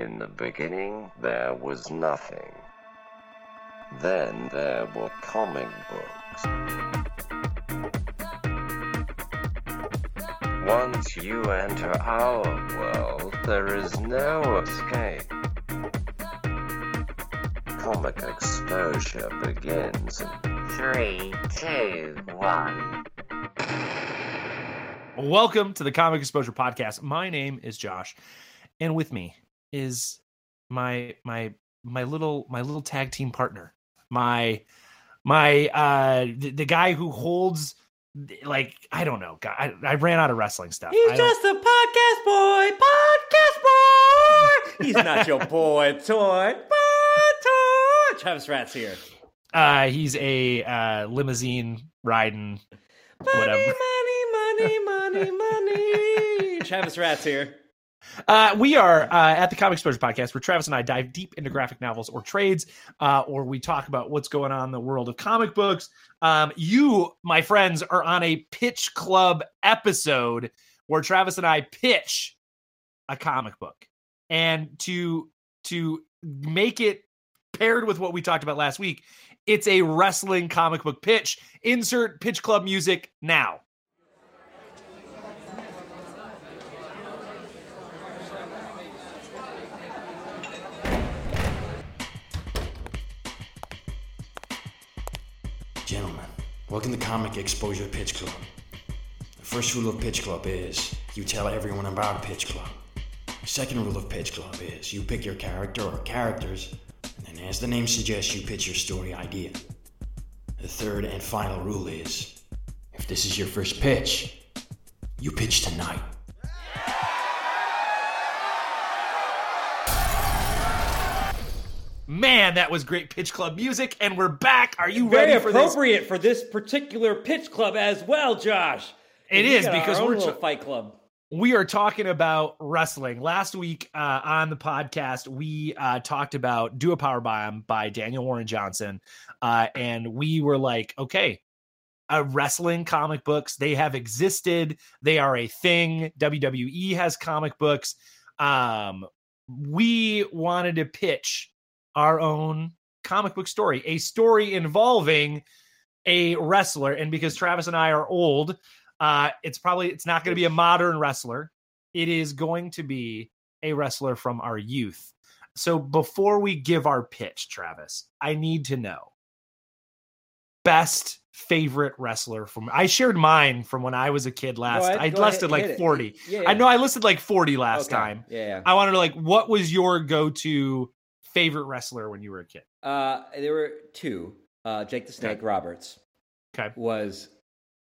In the beginning, there was nothing. Then there were comic books. Once you enter our world, there is no escape. Comic exposure begins in three, two, one. Welcome to the Comic Exposure Podcast. My name is Josh, and with me is my my my little my little tag team partner, my my uh the, the guy who holds like I don't know. I, I ran out of wrestling stuff. He's just a podcast boy, podcast boy. He's not your boy toy, boy toy. Travis Rat's here. uh he's a uh limousine riding Money, whatever. money, money, money, money. Travis Rat's here. Uh, we are uh, at the Comic Exposure Podcast, where Travis and I dive deep into graphic novels or trades, uh, or we talk about what's going on in the world of comic books. Um, you, my friends, are on a pitch club episode where Travis and I pitch a comic book, and to to make it paired with what we talked about last week, it's a wrestling comic book pitch. Insert pitch club music now. Welcome to Comic Exposure Pitch Club. The first rule of Pitch Club is you tell everyone about Pitch Club. The second rule of Pitch Club is you pick your character or characters, and then, as the name suggests, you pitch your story idea. The third and final rule is if this is your first pitch, you pitch tonight. Man, that was great pitch club music, and we're back. Are you Very ready for this? appropriate for this particular pitch club as well, Josh. It We is, because we're t- fight club. we are talking about wrestling. Last week uh, on the podcast, we uh, talked about "Do a Power Bomb" by Daniel Warren Johnson, uh, and we were like, okay, uh, wrestling comic books they have existed, they are a thing. WWE has comic books. Um, we wanted to pitch our own comic book story, a story involving a wrestler, and because Travis and I are old uh, it's probably it's not going to be a modern wrestler. It is going to be a wrestler from our youth. So before we give our pitch, Travis, I need to know best favorite wrestler from I shared mine from when I was a kid last. ahead, I listed ahead, like 40. Yeah, I know I listed like 40 last Okay. time. Yeah, yeah. I wanted to like what was your go-to favorite wrestler when you were a kid? Uh, there were two. Uh, Jake the Snake Roberts Okay. was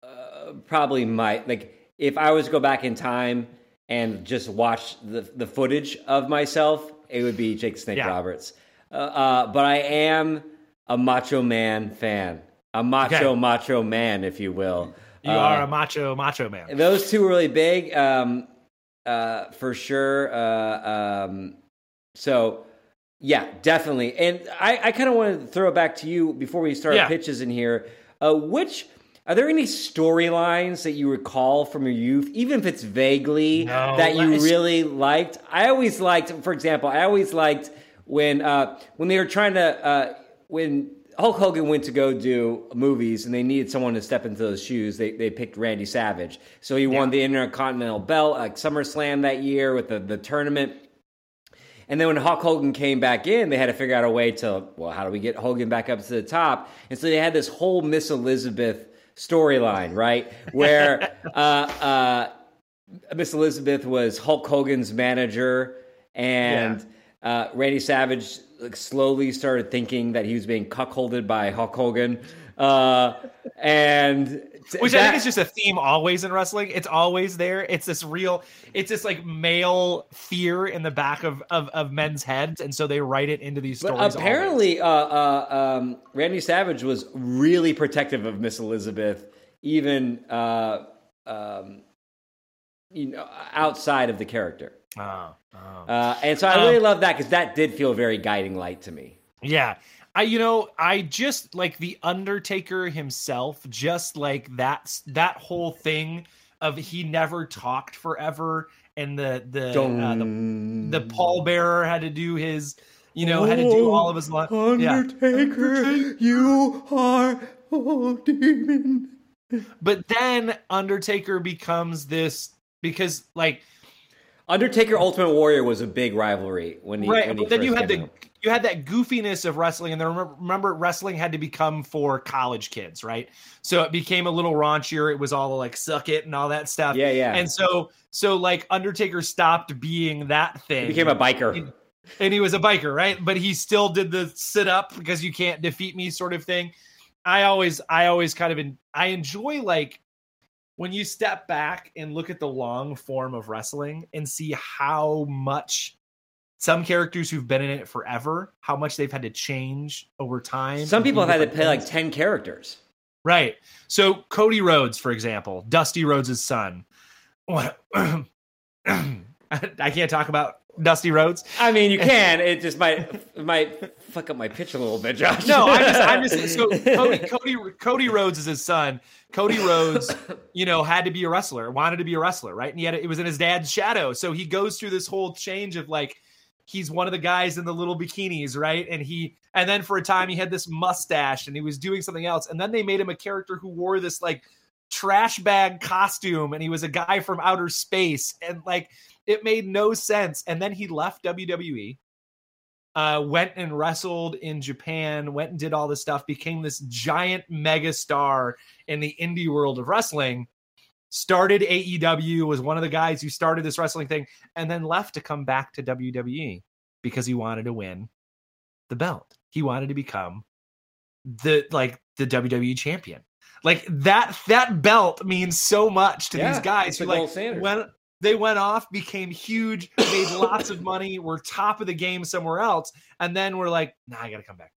uh, probably my like if I was to go back in time and just watch the the footage of myself, it would be Jake the Snake Yeah. Roberts. Uh, uh, but I am a Macho Man fan, a macho Okay. macho man, if you will. You Uh, are a macho macho man. those two were really big, um, uh, for sure. Uh, um, so, yeah, definitely. And I, I kind of want to throw it back to you before we start Yeah. pitches in here. Uh, which are there any storylines that you recall from your youth, even if it's vaguely No, that you really liked? I always liked, for example, I always liked when uh, when they were trying to uh, when Hulk Hogan went to go do movies and they needed someone to step into those shoes. They they picked Randy Savage, so he won the Intercontinental Belt like SummerSlam that year with the the tournament. And then when Hulk Hogan came back in, they had to figure out a way to, well, how do we get Hogan back up to the top? And so they had this whole Miss Elizabeth storyline, right? Where uh, uh, Miss Elizabeth was Hulk Hogan's manager, and uh, Randy Savage like, slowly started thinking that he was being cuckolded by Hulk Hogan. Uh, and Which I think is just a theme always in wrestling. It's always there. It's this real, it's this like male fear in the back of of, of men's heads, and so they write it into these stories. But apparently, uh, uh, um, Randy Savage was really protective of Miss Elizabeth, even uh, um, you know outside of the character. Oh, oh. Uh, and so I Um, really love that because that did feel very guiding light to me. Yeah. I you know, I just like the Undertaker himself, just like that that whole thing of he never talked forever and the the uh, the, the pallbearer had to do his, you know, had to do all of his. Li- yeah. Undertaker, you are a demon. But then Undertaker becomes this because like Undertaker Ultimate Warrior was a big rivalry when he right, when he but then you had the out. You had that goofiness of wrestling, and then remember, remember wrestling had to become for college kids, right? So it became a little raunchier. It was all like suck it and all that stuff. Yeah, yeah. And so so like Undertaker stopped being that thing. He became a biker. and he was a biker, right? But he still did the sit up because you can't defeat me sort of thing. I always, I always kind of, in, I enjoy like when you step back and look at the long form of wrestling and see how much some characters who've been in it forever, how much they've had to change over time. Some people have had to play like ten characters. Right. So Cody Rhodes, for example, Dusty Rhodes' son. I can't talk about Dusty Rhodes. I mean, you can. It just might it might fuck up my pitch a little bit, Josh. No, I'm just, I'm just. So Cody, Cody, Cody Rhodes is his son. Cody Rhodes, you know, had to be a wrestler, wanted to be a wrestler, right? And he had it was in his dad's shadow. So he goes through this whole change of like, he's one of the guys in the little bikinis, right? And he, and then for a time he had this mustache and he was doing something else. And then they made him a character who wore this like trash bag costume, and he was a guy from outer space, and like it made no sense. And then he left WWE uh, went and wrestled in Japan, went and did all this stuff, became this giant mega star in the indie world of wrestling. Started AEW, was one of the guys who started this wrestling thing, and then left to come back to WWE because he wanted to win the belt. He wanted to become the like the WWE champion. Like that that belt means so much to Yeah, these guys who like went they went off, became huge, made lots of money, were top of the game somewhere else, and then we're like, nah, I gotta come back.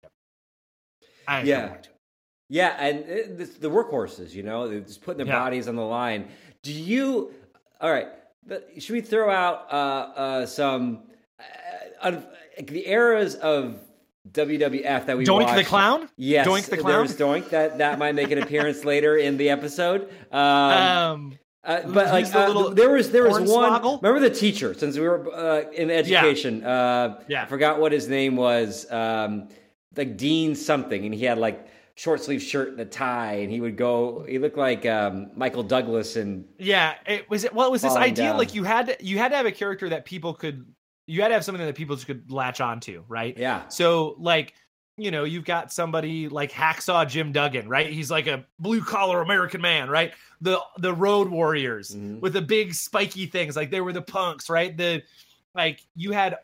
I Yeah. Yeah, and it, the workhorses, you know, they're just putting their Yeah. bodies on the line. Do you? All right, should we throw out uh, uh, some uh, the eras of WWF that we Doink the watched? clown? Yes, Doink the clown? There's Doink that that might make an appearance later in the episode. Um, Um, uh, but like the uh, there was there was one. hornswoggle? Remember the teacher? Since we were uh, in education, uh, Yeah. I forgot what his name was. Um, like Dean something, and he had like short sleeve shirt and a tie, and he would go. He looked like um, Michael Douglas, and yeah, it was it. Well, it was this idea down. like you had to, you had to have a character that people could, you had to have something that people just could latch onto, right? yeah, So like, you know, you've got somebody like Hacksaw Jim Duggan, right? He's like a blue collar American man, right? The the Road Warriors Mhm. with the big spiky things, like they were the punks, right? The like you had,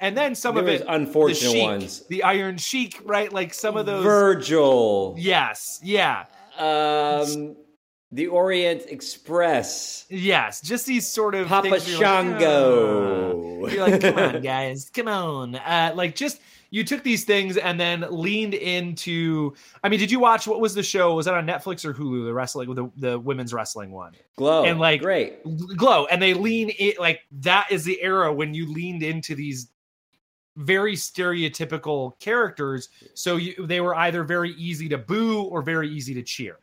and then some there of it, the unfortunate Sheik, ones. the Iron Sheik, right? Like some of those. Virgil, yes, yeah, um, the Orient Express, yes. Just these sort of Papa you're like, Shango. "Ah." You're like, come on, guys, come on. Uh, like, just you took these things and then leaned into. I mean, did you watch what was the show? Was that on Netflix or Hulu? The wrestling, the the women's wrestling one, Glow, And, like, great. Glow, and they lean it like that is the era when you leaned into these very stereotypical characters. So you, they were either very easy to boo or very easy to cheer.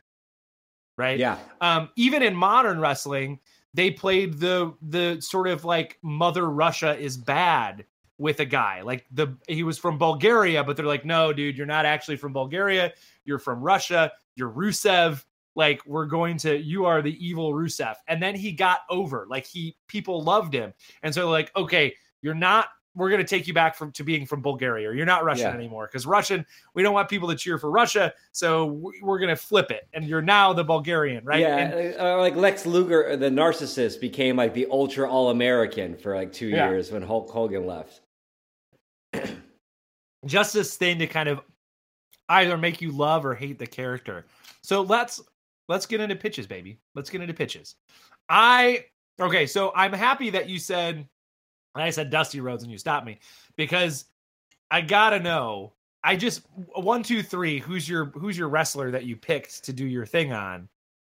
Right Yeah, um, even in modern wrestling, they played the the sort of like Mother Russia is bad with a guy. Like the he was from Bulgaria, but they're like, no, dude, you're not actually from Bulgaria. You're from Russia. You're Rusev. Like we're going to, you are the evil Rusev. And then he got over. Like he, people loved him, and so like, okay, you're not. We're going to take you back from to being from Bulgaria. Or you're not Russian Yeah. anymore because Russian. We don't want people to cheer for Russia, so we- we're going to flip it, and you're now the Bulgarian, right? Yeah, And- uh, like Lex Luger, the narcissist, became like the ultra all American for like two Yeah. years when Hulk Hogan left. Just this thing to kind of either make you love or hate the character. So let's let's get into pitches, baby. Let's get into pitches. I okay, so I'm happy that you said I said Dusty Rhodes and you stopped me because I gotta know. I just one, two, three. Who's your who's your wrestler that you picked to do your thing on?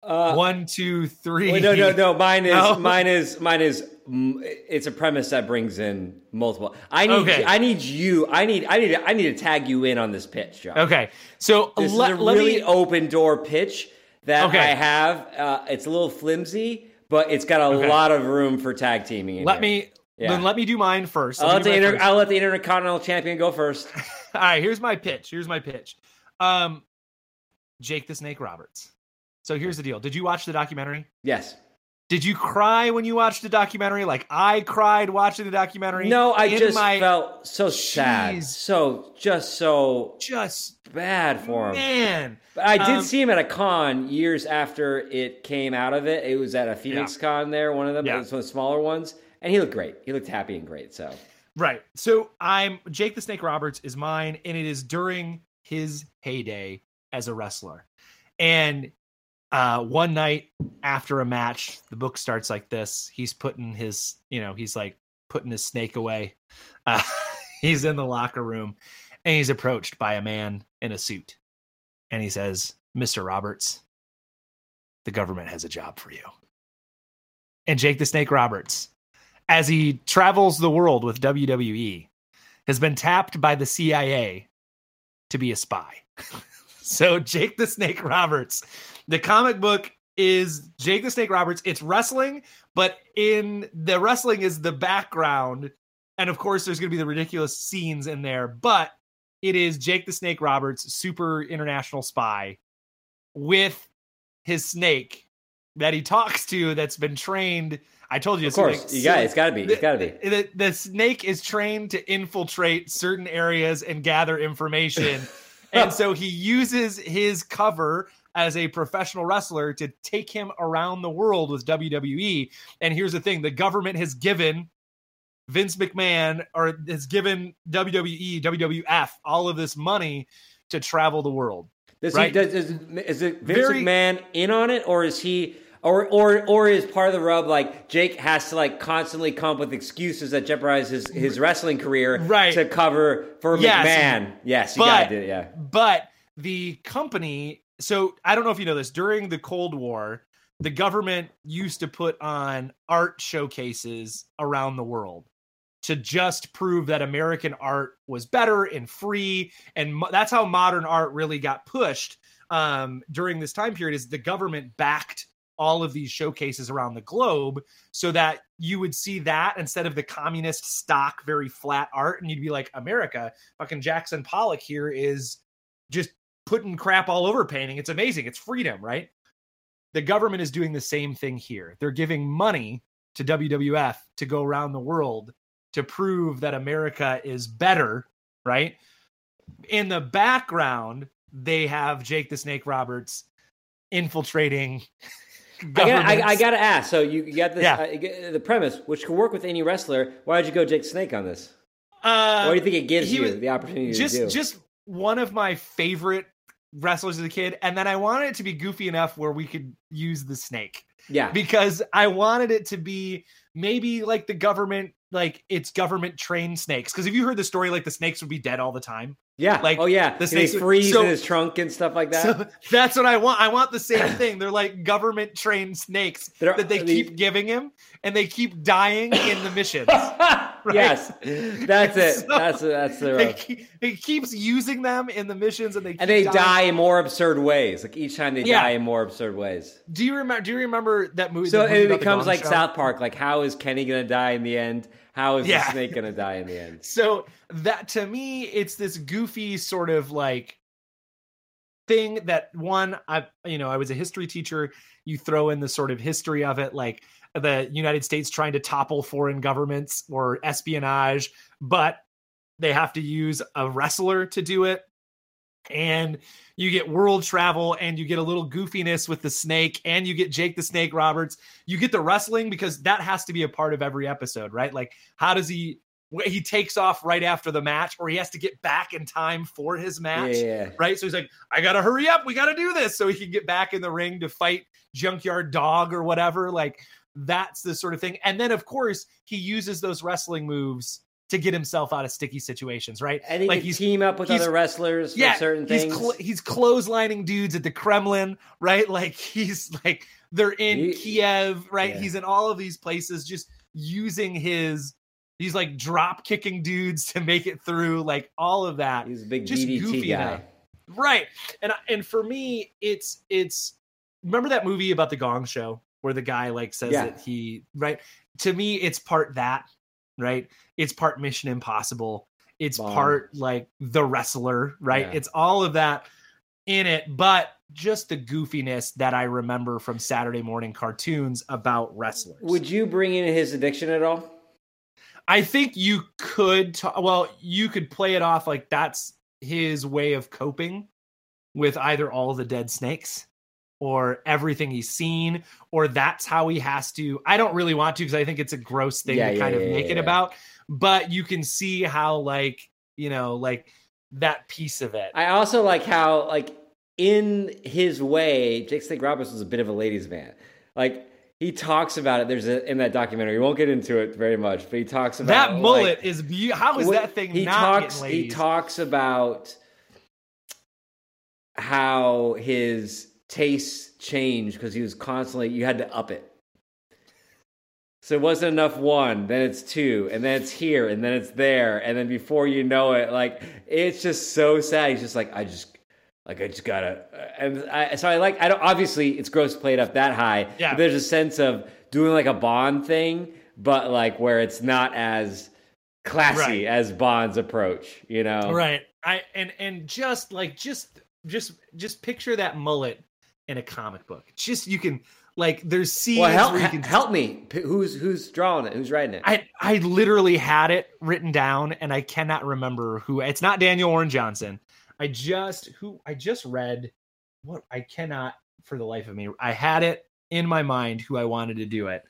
Uh, one, two, three. wait, no, no, no. Mine is No? mine is mine is. It's a premise that brings in multiple. I need. Okay. I need you. I need. I need. I need to tag you in on this pitch, John. Okay, so This let, is a really me. open door pitch that Okay. I have. Uh, it's a little flimsy, but it's got a Okay. lot of room for tag teaming. In Let here. me Yeah. then let me do mine first. I'll Let let, the inter- first. I'll let the Intercontinental Champion go first. All right, here's my pitch. Here's my pitch. Um, Jake the Snake Roberts. So here's the deal. Did you watch the documentary? Yes. Did you cry when you watched the documentary? Like I cried watching the documentary. No, I just my- felt so sad, Jeez. so just so just bad for him. man. But I did Um, see him at a con years after it came out of it. It was at a Phoenix con there, one of them. Yeah. It was one of the smaller ones, and he looked great. He looked happy and great. So Right. So I'm Jake the Snake Roberts is mine, and it is during his heyday as a wrestler. And uh, one night after a match, the book starts like this. He's putting his, you know, he's like putting his snake away. Uh, he's in the locker room, and he's approached by a man in a suit, and he says, "Mr. Roberts, the government has a job for you." And Jake the Snake Roberts as he travels the world with WWE, has been tapped by the CIA to be a spy. so, Jake the Snake Roberts, the comic book is Jake the Snake Roberts. It's wrestling, but in the wrestling is the background. And of course, there's going to be the ridiculous scenes in there, but it is Jake the Snake Roberts, super international spy, with his snake that he talks to that's been trained. I told you, of it's like course, you got it. It's got to be. it's got to be. the, the snake is trained to infiltrate certain areas and gather information. and so he uses his cover as a professional wrestler to take him around the world with WWE. And here's the thing the government has given Vince McMahon or has given WWE, WWF all of this money to travel the world. Does right? he, does, is, is it Vince Very- McMahon in on it, or is he, or or or is part of the rub like Jake has to like constantly come up with excuses that jeopardize his, his wrestling career Right. to cover for Yes. McMahon? Yes, you But- gotta it. Yeah, But the company, so I don't know if you know this, during the Cold War, the government used to put on art showcases around the world to just prove that American art was better and free. And mo- that's how modern art really got pushed um, during this time period is the government backed all of these showcases around the globe so that you would see that instead of the communist stock very flat art and you'd be like america fucking jackson pollock here is just putting crap all over painting. It's amazing. It's freedom right? The government is doing the same thing here. They're giving money to wwf to go around the world to prove that america is better right? In the background they have jake the snake roberts infiltrating I got I, I governments. got to ask. So you, you got this Yeah. uh, the premise, which could work with any wrestler. Why did you go Jake Snake on this? Uh, what do you think it gives you was- the opportunity just to do? just one of my favorite wrestlers as a kid and then i wanted it to be goofy enough where we could use the snake yeah, because i wanted it to be maybe like the government like it's government trained snakes. Because if you heard the story like the snakes would be dead all the time. Yeah. like, oh yeah, the snakes- they freeze so- in his trunk and stuff like that. so that's what i want. I want the same thing. They're like government trained snakes They're- that they the- keep giving him and they keep dying in the missions Yes, that's it. So- that's that's the keep, he keeps using them in the missions and they keep and they dying. die in more absurd ways. Like each time they Yeah. die in more absurd ways. Do you remember? Do you remember that movie? So movie it becomes like Show? South Park. Like how is Kenny gonna die in the end? How is Yeah. the snake gonna die in the end? So that to me, it's this goofy sort of like thing that one, I you know, I was a history teacher. You throw in the sort of history of it, like the United States trying to topple foreign governments or espionage, but they have to use a wrestler to do it. And you get world travel and you get a little goofiness with the snake and you get Jake the Snake Roberts. You get the wrestling because that has to be a part of every episode, right? Like, how does he he takes off right after the match or he has to get back in time for his match? yeah. Right. So he's like, I gotta hurry up. We gotta do this so he can get back in the ring to fight Junkyard Dog or whatever. Like, that's the sort of thing. And then, of course, he uses those wrestling moves to get himself out of sticky situations, right? And he like he's team up with other wrestlers for yeah, certain he's things. cl- he's clotheslining dudes at the Kremlin, right? Like he's like they're in He- Kiev, right? yeah. He's in all of these places, just using his. He's like drop kicking dudes to make it through, like all of that, He's a big just DDT goofy guy. enough. right? And and for me, it's it's remember that movie about the Gong Show where the guy like says Yeah. that he right to me it's part that right it's part mission impossible it's Bond. part like the wrestler right Yeah. it's all of that in it but just the goofiness that i remember from saturday morning cartoons about wrestlers Would you bring in his addiction at all? I think you could, t- well, you could play it off like that's his way of coping with either all the dead snakes or everything he's seen, or that's how he has to. I don't really want to because I think it's a gross thing Yeah, to yeah, kind of yeah, make yeah, it about. But you can see how, like, you know, like that piece of it. I also like how, like, in his way, Jake Snake Roberts was a bit of a ladies' man. Like, he talks about it. There's a in that documentary. We won't get into it very much, but he talks about that like, mullet is be- how is that thing he not talks he talks about how his tastes changed because he was constantly you had to up it so it wasn't enough one then it's two and then it's here and then it's there and then before you know it like it's just so sad he's just like i just like i just gotta uh, and I, so i like i don't obviously it's gross played up that high Yeah. there's a sense of doing like a bond thing but like where it's not as classy Right. as Bond's approach, you know? right i and and just like just just just picture that mullet in a comic book just you can like there's scenes Well, help, where you can help me. Who's who's drawing it? Who's writing it? I I literally had it written down and I cannot remember who it's not Daniel Warren Johnson. I just who I just read what I cannot for the life of me. I had it in my mind who I wanted to do it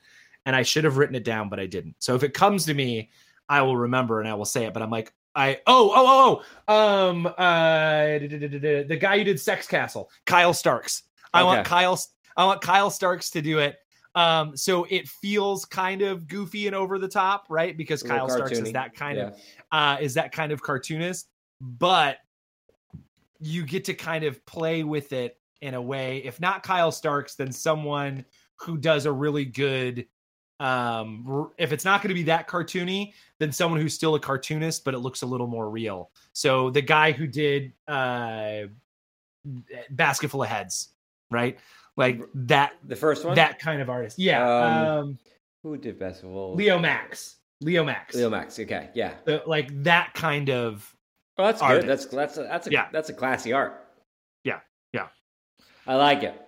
and I should have written it down but I didn't. So if it comes to me, I will remember and I will say it but I'm like I oh oh oh oh um uh the guy who did Sexcastle, Kyle Starks. I want Kyle I want Kyle Starks to do it. Um, so it feels kind of goofy and over the top, right? Because Kyle Starks is that kind Yeah. of uh is that kind of cartoonist, but you get to kind of play with it in a way. If not Kyle Starks, then someone who does a really good um if it's not going to be that cartoony then someone who's still a cartoonist but it looks a little more real so the guy who did uh basket full of heads right like that The first one? that kind of artist yeah Um, um, Who did Basketball? Leomacs leo max Leomacs. Okay, yeah. The- like that kind of Oh, that's Artist. good. That's that's a, that's a Yeah. that's a classy art. Yeah, yeah. I like it.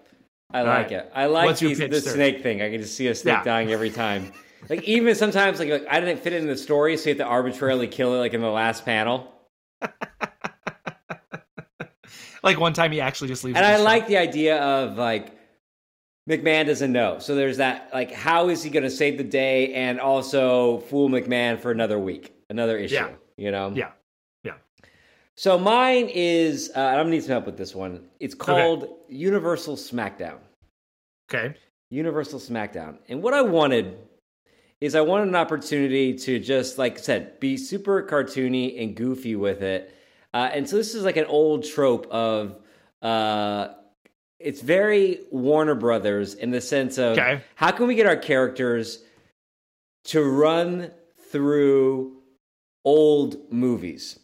I All like right. it. I like these, the sir? snake thing. I can just see a snake Yeah. dying every time. Like even sometimes, like, like I didn't fit it in the story, so you have to arbitrarily kill it, like in the last panel. Like one time he actually just leaves And I like the idea of like McMahon doesn't know. So there's that like how is he going to save the day and also fool McMahon for another week, another issue, Yeah. you know? Yeah. Yeah. So mine is uh, I'm to need some help with this one. It's called Universal SmackDown. okay Universal SmackDown. And what I wanted is I wanted an opportunity to just, like I said, be super cartoony and goofy with it. Uh, and so this is like an old trope of uh, it's very Warner Brothers in the sense of Okay. how can we get our characters to run through old movies?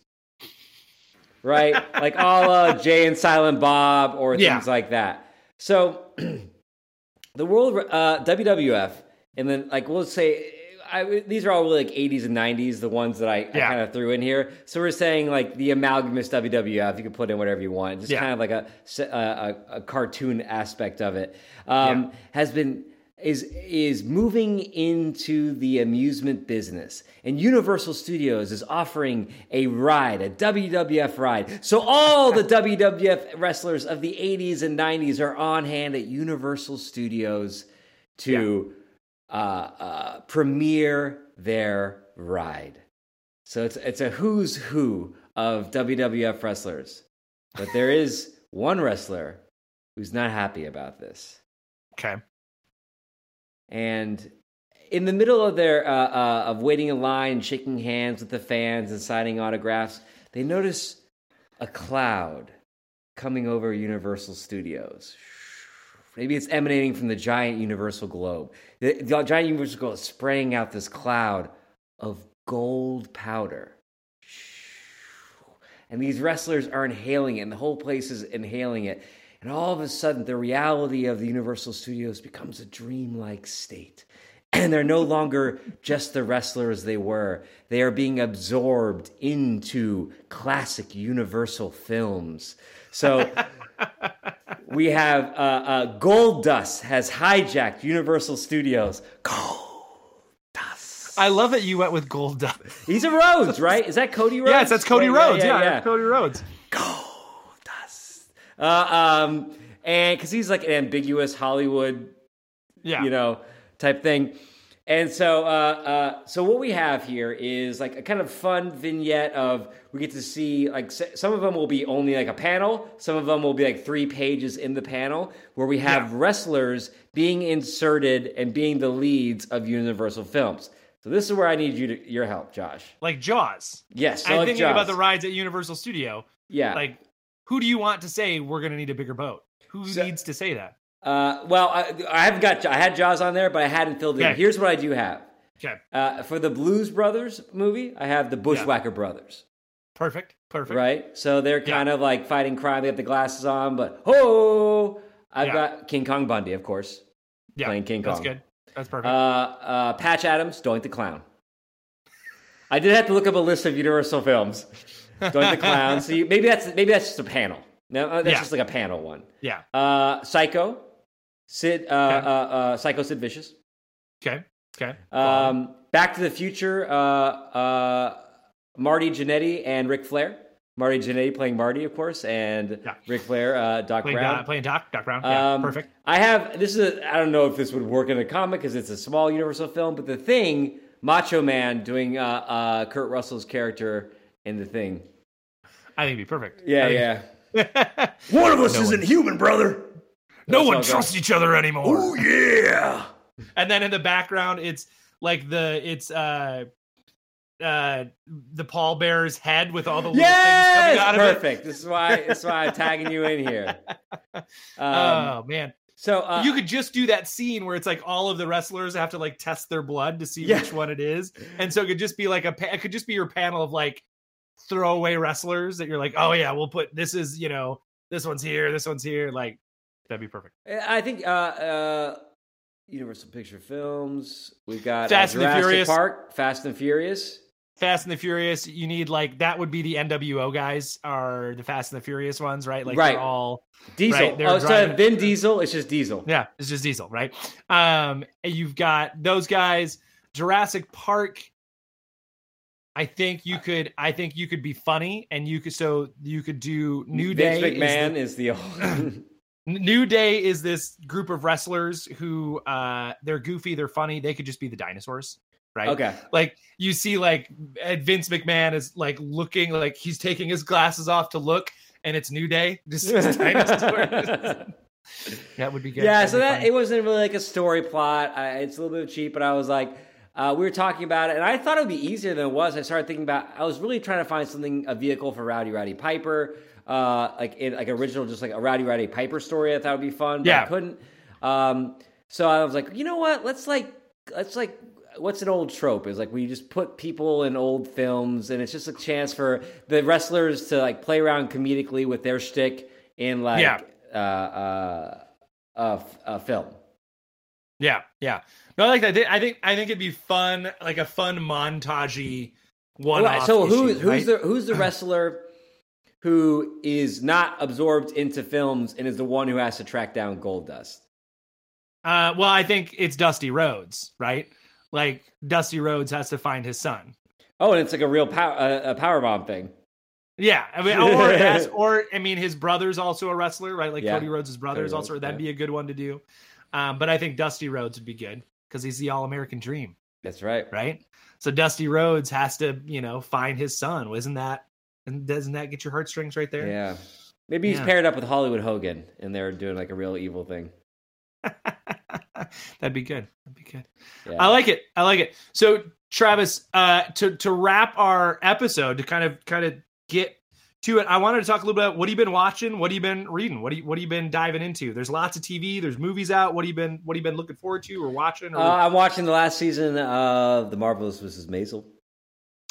Right? like a la Jay and Silent Bob or Yeah. things like that. So the world uh, WWF, and then like we'll say I, these are all really like 80s and 90s, the ones that I, I kind of threw in here. So we're saying like the amalgamous WWF. You can put in whatever you want, just Yeah. kind of like a a, a, a cartoon aspect of it. Um, Has been is is moving into the amusement business, and Universal Studios is offering a ride, a WWF ride. So all the WWF wrestlers of the 80s and 90s are on hand at Universal Studios to uh, uh, premiere their ride. So it's it's a who's who of WWF wrestlers, but there is one wrestler who's not happy about this. okay And in the middle of their uh, uh, of waiting in line, shaking hands with the fans and signing autographs, they notice a cloud coming over Universal Studios. Maybe it's emanating from the giant Universal globe. The, the giant Universal globe is spraying out this cloud of gold powder. And these wrestlers are inhaling it, and the whole place is inhaling it. And all of a sudden, the reality of the Universal Studios becomes a dreamlike state. And they're no longer just the wrestlers they were. They are being absorbed into classic Universal films. So we have uh, uh, Gold Dust has hijacked Universal Studios. Gold Dust. I love that you went with Gold Dust. He's a Rhodes, right? Is that Cody Rhodes? Yes, that's Cody Rhodes. Yeah, that's Cody Rhodes. Gold Dust. Uh, um, and because he's like an ambiguous Hollywood, Yeah. you know, type thing. And so, uh, uh, so what we have here is like a kind of fun vignette of we get to see like some of them will be only like a panel, some of them will be like three pages in the panel where we have Yeah. wrestlers being inserted and being the leads of Universal films. So this is where I need you to, your help, Josh. like Jaws. Yes, so I'm like thinking Jaws. about the rides at Universal Studio. yeah. Like, who do you want to say we're going to need a bigger boat? Who So- needs to say that? Uh, well, I, I haven't got I had Jaws on there, but I hadn't filled it in. Okay. Here's what I do have. Okay, Uh, for the Blues Brothers movie, I have the Bushwhacker Brothers. perfect, perfect. Right? So they're Yeah. kind of like fighting crime. They have the glasses on, but oh, I've Yeah. got King Kong Bundy, of course. Yeah, playing King Kong. That's good. That's Uh, perfect. uh, Patch Adams, Doink the Clown. I did have to look up a list of Universal films. Doink the Clown. So you, maybe that's maybe that's just a panel. No, uh, that's Yeah. just like a panel one. yeah. Uh, Psycho, Sid, uh, uh, uh, Psycho Sid Vicious. Okay. Okay. Um, Back to the Future, uh, uh, Marty Jannetty and Ric Flair. Marty Jannetty playing Marty, of course, and Yeah. Ric Flair, uh, Doc playing, Brown. Doc, playing Doc, Doc Brown. Yeah, Um, perfect. I have this is a, I don't know if this would work in a comic because it's a small Universal film, but the Thing, Macho Man doing uh, uh, Kurt Russell's character in the Thing. I think it'd be perfect. Yeah, I yeah. think- One of us No isn't human, brother. No one all good. trusts each other anymore. Oh yeah. And then in the background, it's like the it's uh uh the pallbearer's head with all the little things coming Yes, out of it. perfect. This is why. This is why I'm tagging you in here. Um, oh man. so uh, you could just do that scene where it's like all of the wrestlers have to like test their blood to see Yeah. which one it is. And so it could just be like a pa- it could just be your panel of like throwaway wrestlers that you're like, "Oh yeah, we'll put this is, you know, this one's here, this one's here." Like that'd be perfect. I think uh, uh, Universal Picture Films. We've got Fast uh, and the Furious. Park, Fast and Furious. Fast and the Furious, you need like that would be the NWO guys are the Fast and the Furious ones, right? Like Right. they're all Diesel. Right, they're oh, of Vin Diesel, it's just Diesel. Yeah, it's just Diesel, right? Um, and you've got those guys. Jurassic Park. I think you could. I think you could be funny, and you could. So you could do New Day. Vince is the- is the, old. New Day is this group of wrestlers who uh they're goofy, they're funny. They could just be the dinosaurs, right? okay. Like you see, like Vince McMahon is like looking like he's taking his glasses off to look, and it's New Day. Just that would be good. Yeah, That'd so that funny. it wasn't really like a story plot. I, it's a little bit cheap, but I was like, uh, we were talking about it, and I thought it would be easier than it was. I started thinking about. I was really trying to find something a vehicle for Rowdy Roddy Piper, uh, like in like original, just like a Rowdy Roddy Piper story. I thought would be fun, but I couldn't. Um, so I was like, you know what? Let's like, let's like. What's an old trope? Is like we just put people in old films, and it's just a chance for the wrestlers to like play around comedically with their shtick in like Yeah. uh, uh, a, f- a film. Yeah, yeah. No, I like that. I think I think it'd be fun, like a fun montagey one. Right, so who, who's the who's the wrestler who is not absorbed into films and is the one who has to track down Gold Dust? Uh, well, I think it's Dusty Rhodes, right? Like Dusty Rhodes has to find his son. Oh, and it's like a real power a, a power bomb thing. Yeah, I mean, or or I mean, his brother's also a wrestler, right? Like Yeah. Cody Rhodes' brother is also Rhodes, that'd yeah. be a good one to do. Um, but I think Dusty Rhodes would be good because he's the All American Dream, That's right. right? So Dusty Rhodes has to, you know, find his son. Isn't that? And doesn't that get your heartstrings right there? Yeah. Maybe he's Yeah. paired up with Hollywood Hogan and they're doing like a real evil thing. That'd be good. That'd be good. Yeah. I like it. I like it. So Travis, uh, to to wrap our episode, to kind of kind of get to it, I wanted to talk a little bit about what have you been watching, what have you been reading, what do you what have you been diving into? There's lots of TV, there's movies out. What have you been what have you been looking forward to or watching? Or, Uh, I'm watching the last season of The Marvelous Mrs. Maisel.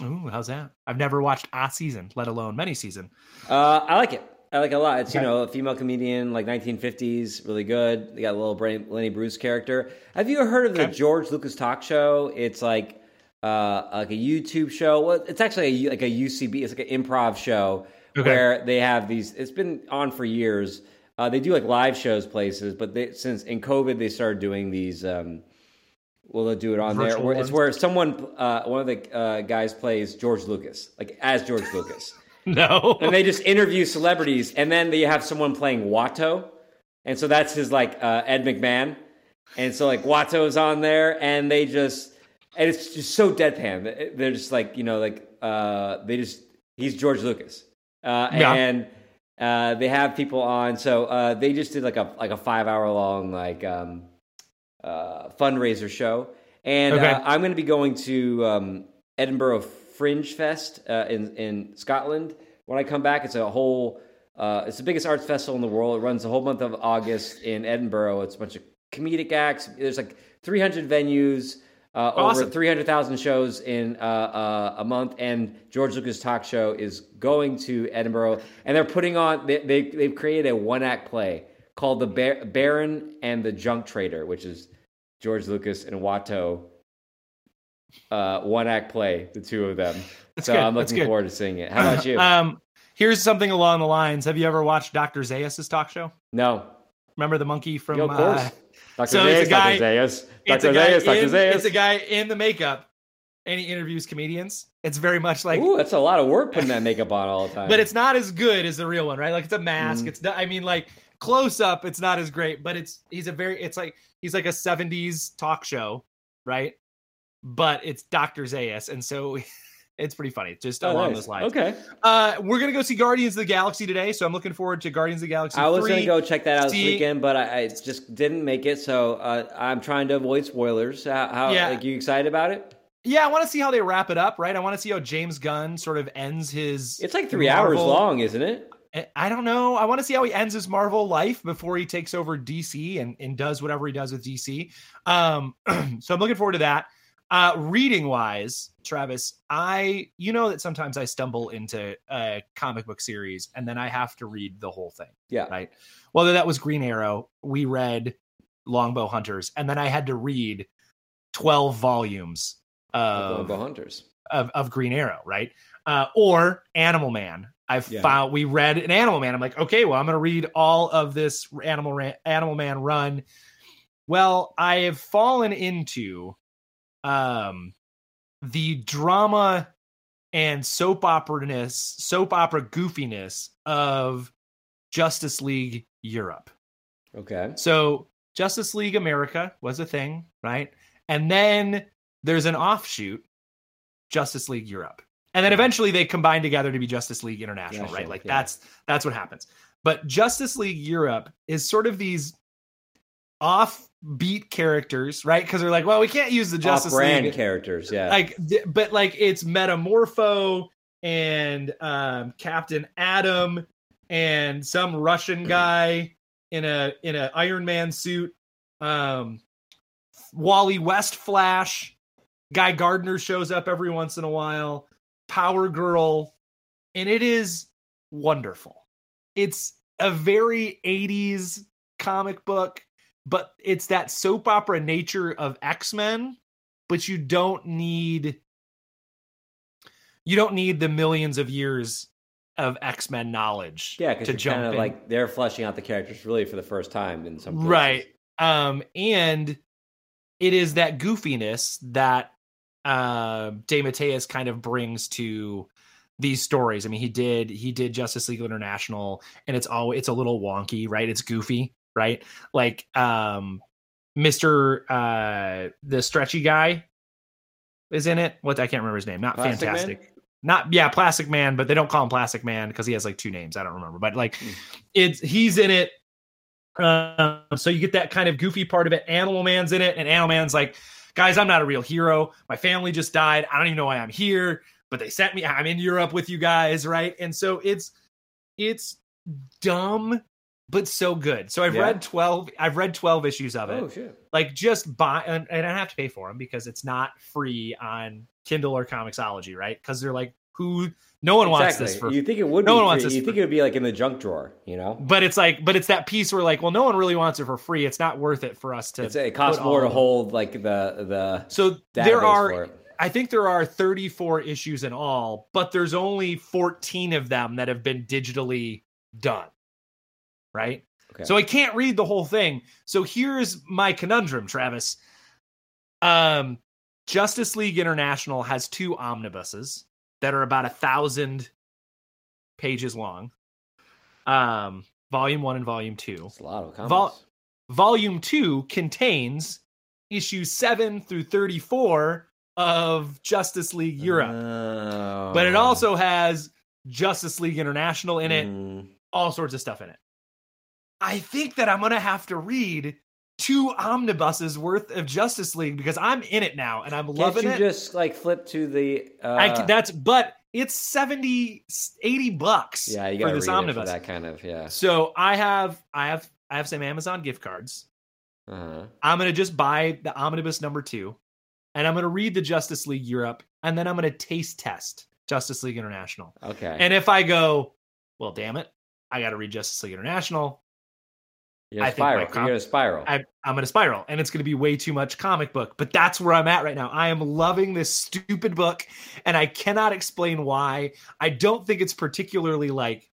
Ooh, how's that? I've never watched a season, let alone many season. Uh, I like it. I like it a lot. It's you know a female comedian, like 1950s, really good. They got a little Bren- Lenny Bruce character. Have you heard of the Okay. George Lucas Talk Show? It's like uh, like a YouTube show. Well, it's actually a, like a UCB. It's like an improv show Okay. where they have these. It's been on for years. Uh, they do like live shows places, but they, since in COVID they started doing these. Um, well, they'll do it on there. It's where someone, uh, one of the uh, guys plays George Lucas, like as George Lucas No. and they just interview celebrities, and then they have someone playing Watto, and so that's his like uh, Ed McMahon, and so like Watto's on there, and they just and it's just so deadpan. They're just like you know like uh, they just he's George Lucas, uh, Yeah. and uh, they have people on. So uh, they just did like a like a five hour long like um, uh, fundraiser show, and Okay. uh, I'm going to be going to um, Edinburgh Fringe Fest uh, in in Scotland. When I come back, it's a whole. Uh, it's the biggest arts festival in the world. It runs the whole month of August in Edinburgh. It's a bunch of comedic acts. There's like 300 venues, uh, Awesome. over 300,000 shows in uh, uh, a month. And George Lucas Talk Show is going to Edinburgh, and they're putting on. They, they they've created a one act play called the Bar- Baron and the Junk Trader, which is George Lucas and Watto. Uh, one act play, the two of them. That's so good. I'm looking forward to seeing it. How about you? um, here's something along the lines. Have you ever watched Dr. Zaius' talk show? no, Remember the monkey from Yeah, of course. uh, Dr. so it's a Zaius, guy- Dr. Zaius, Dr. Zaius, Dr. in, Zaius. It's a guy in the makeup, and he interviews comedians. It's very much like, Ooh, that's a lot of work putting that makeup on all the time. but it's not as good as the real one, right? Like it's a mask. Mhm. It's I mean, like close up, it's not as great, but it's he's a very it's like he's like a '70s talk show, right? But it's Dr. Zaius, and so it's pretty funny, just Oh, along nice. those lines. Okay, Uh, we're gonna go see Guardians of the Galaxy today, so I'm looking forward to Guardians of the Galaxy. I was 3. gonna go check that out this weekend, but I, I just didn't make it. So uh, I'm trying to avoid spoilers. How, how Yeah. like you excited about it? Yeah, I want to see how they wrap it up, right? I want to see how James Gunn sort of ends his. It's like three hours long, isn't it? I- I don't know. I want to see how he ends his Marvel life before he takes over DC and, and does whatever he does with DC. Um, so I'm looking forward to that. Uh, reading wise, Travis, I you know that sometimes I stumble into a comic book series and then I have to read the whole thing. Yeah. Right. Whether that was Green Arrow, we read Longbow Hunters, and then I had to read 12 volumes of Longbow Hunters. of, of Green Arrow, right? Uh, or Animal Man. I've Yeah. found we read an Animal Man. I'm like, okay, well, I'm going to read all of this Animal Ran- Animal Man run. Well, I have fallen into um the drama and soap opera-ness, soap opera goofiness of Justice League Europe. Okay. So Justice League America was a thing, right? And then there's an offshoot, Justice League Europe. And then eventually they combine together to be Justice League International, National, right? Like yeah. that's that's what happens. But Justice League Europe is sort of these offbeat characters, right? Because they're like, well, we can't use the Justice Off-brand League characters. Yeah. like but like it's metamorpho and um captain atom and some russian guy in a in a iron man suit um wally west flash guy gardner shows up every once in a while power girl and it is wonderful it's a very 80s comic book but it's that soap opera nature of x-men but you don't need you don't need the millions of years of X-Men knowledge yeah, to jump in. like they're fleshing out the characters really for the first time in some places. right um and it is that goofiness that uh DeMatteis kind of brings to these stories. I mean, he did he did Justice League International and it's all it's a little wonky, right? It's goofy, right? Like um Mr. uh the stretchy guy is in it. What I can't remember his name. Not Plastic Man? fantastic. Not yeah, Plastic Man, but they don't call him Plastic Man because he has like two names. I don't remember, but like Hmm. it's he's in it. Um, so you get that kind of goofy part of it. Animal Man's in it, and Animal Man's like, guys, I'm not a real hero. My family just died. I don't even know why I'm here, but they sent me. I'm in Europe with you guys, right? And so it's it's dumb, but so good. So I've Yeah. read twelve. I've read twelve issues of it Oh shit. like just buy and, and I have to pay for them because it's not free on Kindle or Comixology, right? Because they're like, who No one wants exactly. this for you think it would no be one wants free. this You think it would be like in the junk drawer, you know? but it's like but it's that piece where like well no one really wants it for free it's not worth it for us to It's, it costs more to hold like the the so there are i think there are 34 issues in all but there's only 14 of them that have been digitally done right Okay. so i can't read the whole thing so here's my conundrum travis um justice league international has two omnibuses that are about a thousand pages long um volume one and volume two It's a lot of comments. Vol- volume 2 contains issues 7 through 34 of Justice League Europe. Oh. but it also has Justice League International in it, Mm. all sorts of stuff in it. I think that I'm going to have to read two omnibuses worth of Justice League because I'm in it now and I'm Can't loving you it. just like flip to the? Uh, I that's but it's 70 80 bucks yeah, you got to this read omnibus. for that kind of yeah. So I have I have I have some Amazon gift cards. Uh-huh. I'm gonna just buy the omnibus number two, and I'm gonna read the Justice League Europe, and then I'm gonna taste test Justice League International. Okay. And if I go, well, damn it, I got to read Justice League International. You're I gonna think spiral. com- You're gonna spiral. I, I'm gonna spiral, and it's gonna be way too much comic book. But that's where I'm at right now. I am loving this stupid book, and I cannot explain why. I don't think it's particularly like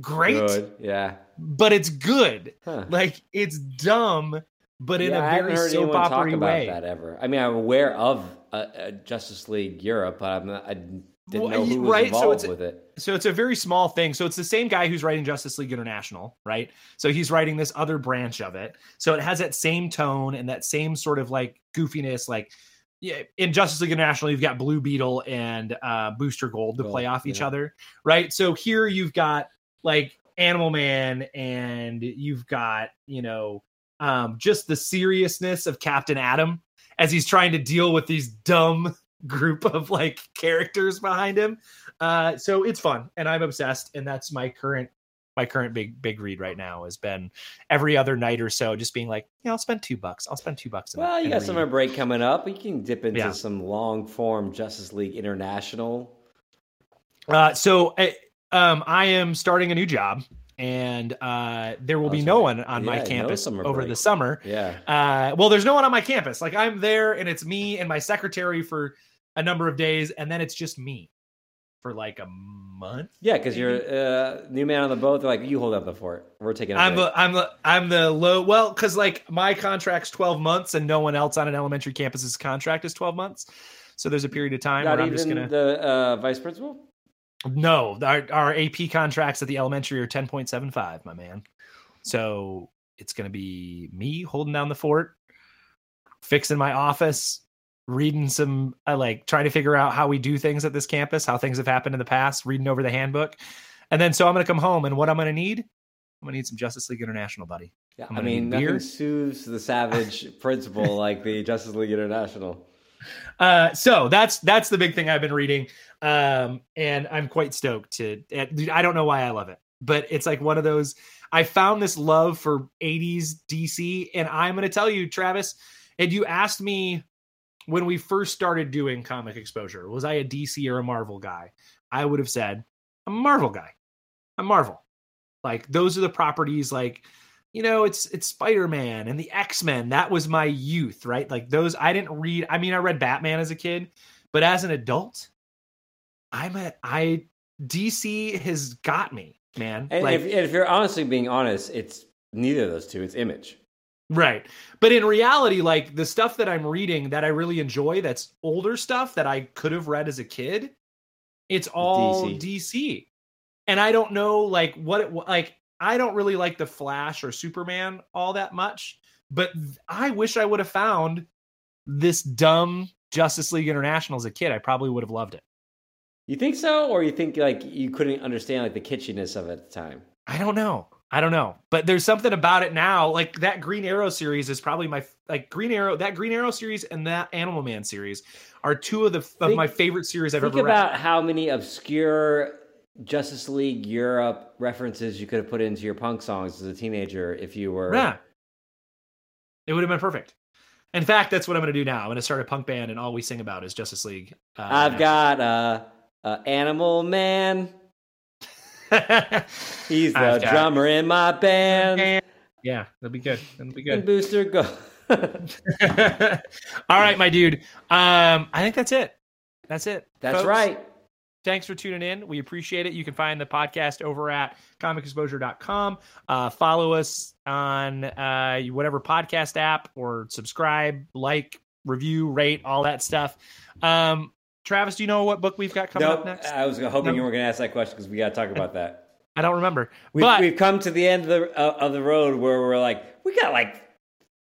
great, Good. Yeah. but it's good. Huh. Like it's dumb, but in Yeah, a very soap opera way. that ever. I mean, I'm aware of uh, uh, Justice League Europe, but I'm not, I didn't Well, know who was right, so it's- with it. so it's a very small thing. So it's the same guy who's writing Justice League International, right? So he's writing this other branch of it. So it has that same tone and that same sort of like goofiness. Like yeah, in Justice League International, you've got Blue Beetle and uh, Booster Gold to Gold, play off each yeah. other, right? So here you've got like Animal Man and you've got you know um, just the seriousness of Captain Atom as he's trying to deal with these dumb group of like characters behind him. Uh, so it's fun, and I'm obsessed, and that's my current my current big big read right now has been every other night or so, just being like, yeah, I'll spend two bucks. I'll spend two bucks. Well, you got read. summer break coming up. You can dip into Yeah. some long form Justice League International. Uh, so uh, um, I am starting a new job, and uh, there will Oh, be no one on my yeah, no campus summer over break. the summer. Yeah. Uh, well, there's no one on my campus. Like I'm there, and it's me and my secretary for a number of days, and then it's just me for like a month. Yeah, because you're uh, new man on the boat. They're like, you hold up the fort. We're taking. a I'm break." the I'm the I'm the low well because like my contract's 12 months and no one else on an elementary campus's contract is 12 months. So there's a period of time Not where I'm just gonna the uh, vice principal. no our, our AP contracts at the elementary are 10.75, my man. So it's gonna be me holding down the fort, fixing my office, reading some I like trying to figure out how we do things at this campus, how things have happened in the past, reading over the handbook. And then so I'm gonna come home and what I'm gonna need? I'm gonna need some Justice League International, buddy. Yeah, I mean, need beer. nothing soothes the savage principal like the Justice League International. Uh, so that's that's the big thing I've been reading, um, and I'm quite stoked to. I don't know why I love it, but it's like one of those. I found this love for '80s DC, and I'm going to tell you, Travis. And you asked me when we first started doing comic exposure, was I a DC or a Marvel guy? I would have said I'm a Marvel guy. I'm Marvel. Like those are the properties like you know it's it's spider-man and the x-men that was my youth right like those i didn't read i mean i read batman as a kid but as an adult i'm a i dc has got me man And like if, if you're honestly being honest, it's neither of those two. It's Image. Right but in reality like the stuff that i'm reading that i really enjoy that's older stuff that i could have read as a kid it's all DC. dc and i don't know like what it like i don't really like the flash or superman all that much but i wish i would have found this dumb justice league international as a kid i probably would have loved it You think so, or you think like you couldn't understand like the kitschiness of it at the time? I don't know. I don't know. But there's something about it now. Like that Green Arrow series is probably my like Green Arrow. That Green Arrow series and that Animal Man series are two of the of my favorite series I've Think ever about how many obscure Justice League Europe references you could have put into your punk songs as a teenager if you were. Yeah, it would have been perfect. In fact, that's what I'm going to do now. I'm going to start a punk band, and all we sing about is Justice League. Uh, I've got a uh, Animal Man. He's the drummer in my band. yeah, that'll be good. That'll be And good. Booster Go. All right, my dude. Um, I think that's it. That's it. That's folks. right. Thanks for tuning in. We appreciate it. You can find the podcast over at comicexposure.com. Uh, follow us on uh, whatever podcast app or subscribe, like, review, rate, all that stuff. Um, Travis, do you know what book we've got coming Nope. up next? I was hoping Nope. you were going to ask that question because we got to talk about that. I don't remember. We've, but we've come to the end of the uh, of the road where we're like, we got like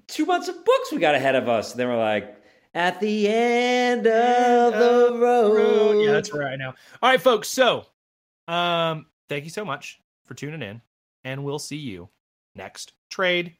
two months of books we got ahead of us. And then we're like, at the end of the road. Yeah, that's right now. All right, folks. So, um, thank you so much for tuning in, and we'll see you next trade.